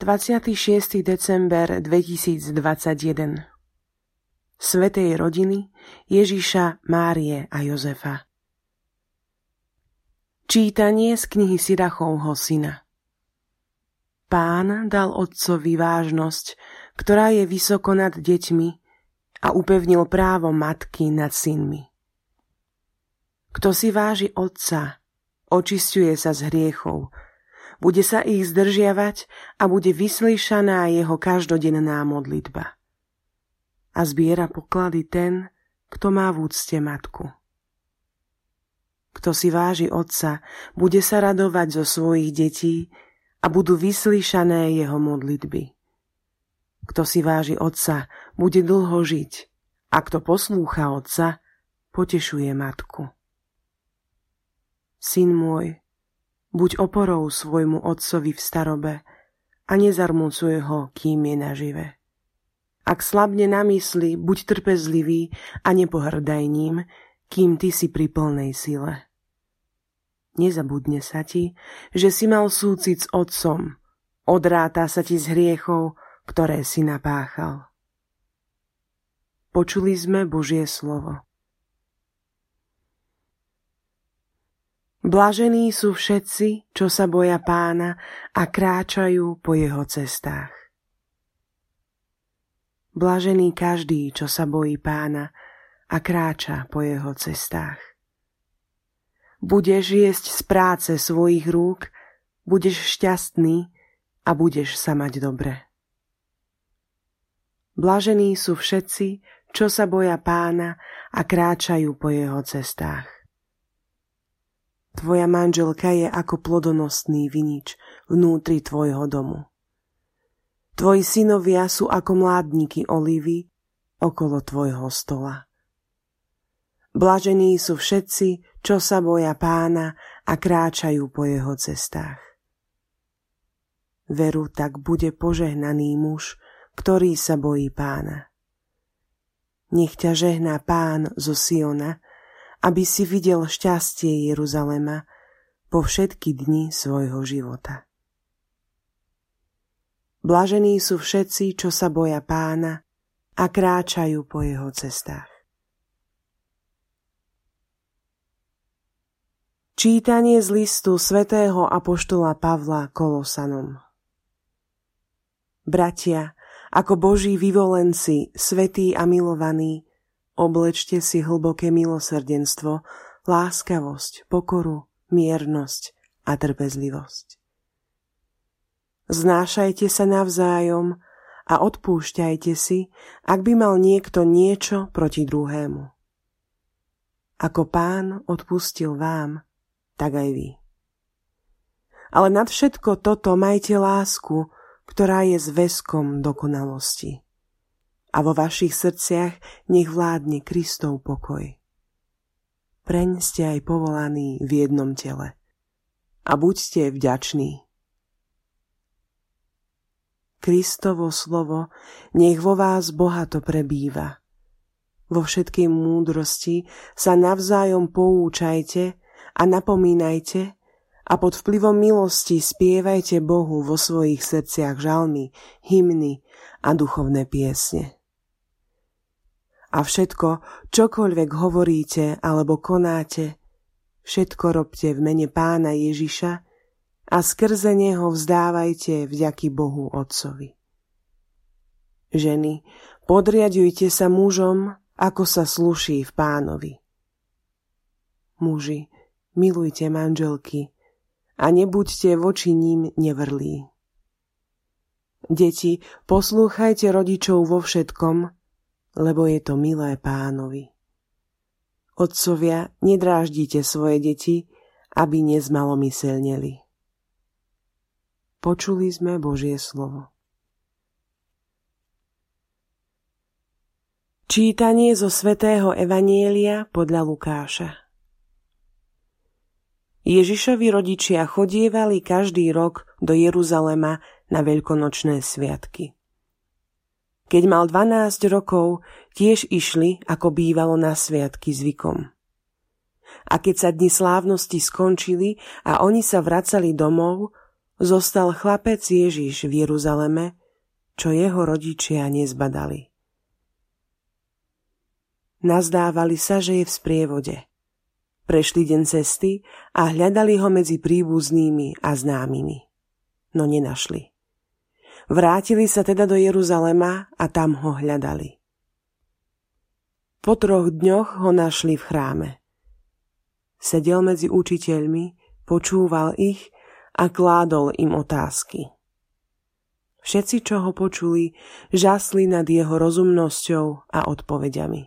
26. december 2021 Svetej rodiny Ježiša, Márie a Jozefa Čítanie z knihy Sirachovho syna Pán dal otcovi vážnosť, ktorá je vysoko nad deťmi a upevnil právo matky nad synmi. Kto si váži otca, očistuje sa z hriechov, bude sa ich zdržiavať a bude vyslíšaná jeho každodenná modlitba. A zbiera poklady ten, kto má v úcte matku. Kto si váži otca, bude sa radovať zo svojich detí a budú vyslíšané jeho modlitby. Kto si váži otca, bude dlho žiť, a kto poslúcha otca, potešuje matku. Syn môj, Buď oporou svojmu otcovi v starobe a nezarmúcuj ho, kým je nažive. Ak slabne na mysli, buď trpezlivý a nepohrdaj ním, kým ty si pri plnej sile. Nezabudne sa ti, že si mal súcit s otcom, odráta sa ti z hriechov, ktoré si napáchal. Počuli sme Božie slovo. Blažení sú všetci, čo sa boja pána a kráčajú po jeho cestách. Blažený každý, čo sa bojí pána a kráča po jeho cestách. Budeš jesť z práce svojich rúk, budeš šťastný a budeš sa mať dobre. Blažení sú všetci, čo sa boja pána a kráčajú po jeho cestách. Tvoja manželka je ako plodonosný vinič vnútri tvojho domu. Tvoji synovia sú ako mládniky olivy okolo tvojho stola. Blažení sú všetci, čo sa boja pána a kráčajú po jeho cestách. Veru tak bude požehnaný muž, ktorý sa bojí pána. Nech ťa žehná pán zo Siona, aby si videl šťastie Jeruzalema po všetky dni svojho života. Blažení sú všetci, čo sa boja pána a kráčajú po jeho cestách. Čítanie z listu svätého Apoštola Pavla Kolosanom Bratia, ako Boží vyvolenci, svetí a milovaní, Oblečte si hlboké milosrdenstvo, láskavosť, pokoru, miernosť a trpezlivosť. Znášajte sa navzájom a odpúšťajte si, ak by mal niekto niečo proti druhému. Ako pán odpustil vám, tak aj vy. Ale nad všetko toto majte lásku, ktorá je zväzkom dokonalosti a vo vašich srdciach nech vládne Kristov pokoj. Preň ste aj povolaní v jednom tele. A buďte vďační. Kristovo slovo nech vo vás bohato prebýva. Vo všetkej múdrosti sa navzájom poučajte a napomínajte a pod vplyvom milosti spievajte Bohu vo svojich srdciach žalmy, hymny a duchovné piesne. A všetko, čokoľvek hovoríte alebo konáte, všetko robte v mene pána Ježiša a skrze neho vzdávajte vďaky Bohu Otcovi. Ženy, podriadujte sa mužom, ako sa sluší v pánovi. Muži, milujte manželky a nebuďte voči ním nevrlí. Deti, poslúchajte rodičov vo všetkom, lebo je to milé pánovi. Otcovia, nedráždite svoje deti, aby nezmalomyselneli. Počuli sme Božie slovo. Čítanie zo svätého Evanielia podľa Lukáša Ježišovi rodičia chodievali každý rok do Jeruzalema na veľkonočné sviatky. Keď mal 12 rokov, tiež išli, ako bývalo na sviatky zvykom. A keď sa dni slávnosti skončili a oni sa vracali domov, zostal chlapec Ježiš v Jeruzaleme, čo jeho rodičia nezbadali. Nazdávali sa, že je v sprievode. Prešli deň cesty a hľadali ho medzi príbuznými a známymi. No nenašli. Vrátili sa teda do Jeruzalema a tam ho hľadali. Po troch dňoch ho našli v chráme. Sedel medzi učiteľmi, počúval ich a kládol im otázky. Všetci, čo ho počuli, žasli nad jeho rozumnosťou a odpovediami.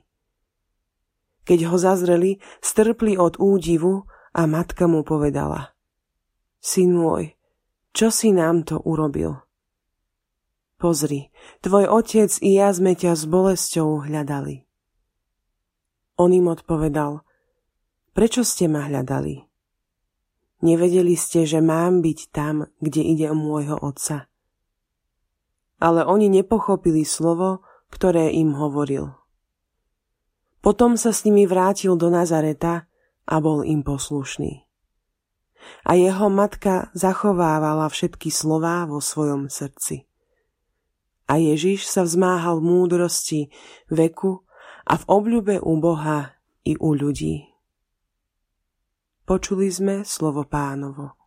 Keď ho zazreli, strpli od údivu a matka mu povedala. Syn môj, čo si nám to urobil? Pozri, tvoj otec i ja sme ťa s bolesťou hľadali. On im odpovedal, prečo ste ma hľadali? Nevedeli ste, že mám byť tam, kde ide o môjho otca. Ale oni nepochopili slovo, ktoré im hovoril. Potom sa s nimi vrátil do Nazareta a bol im poslušný. A jeho matka zachovávala všetky slová vo svojom srdci. A Ježiš sa vzmáhal múdrosti, veku a v obľube u Boha i u ľudí. Počuli sme slovo pánovo.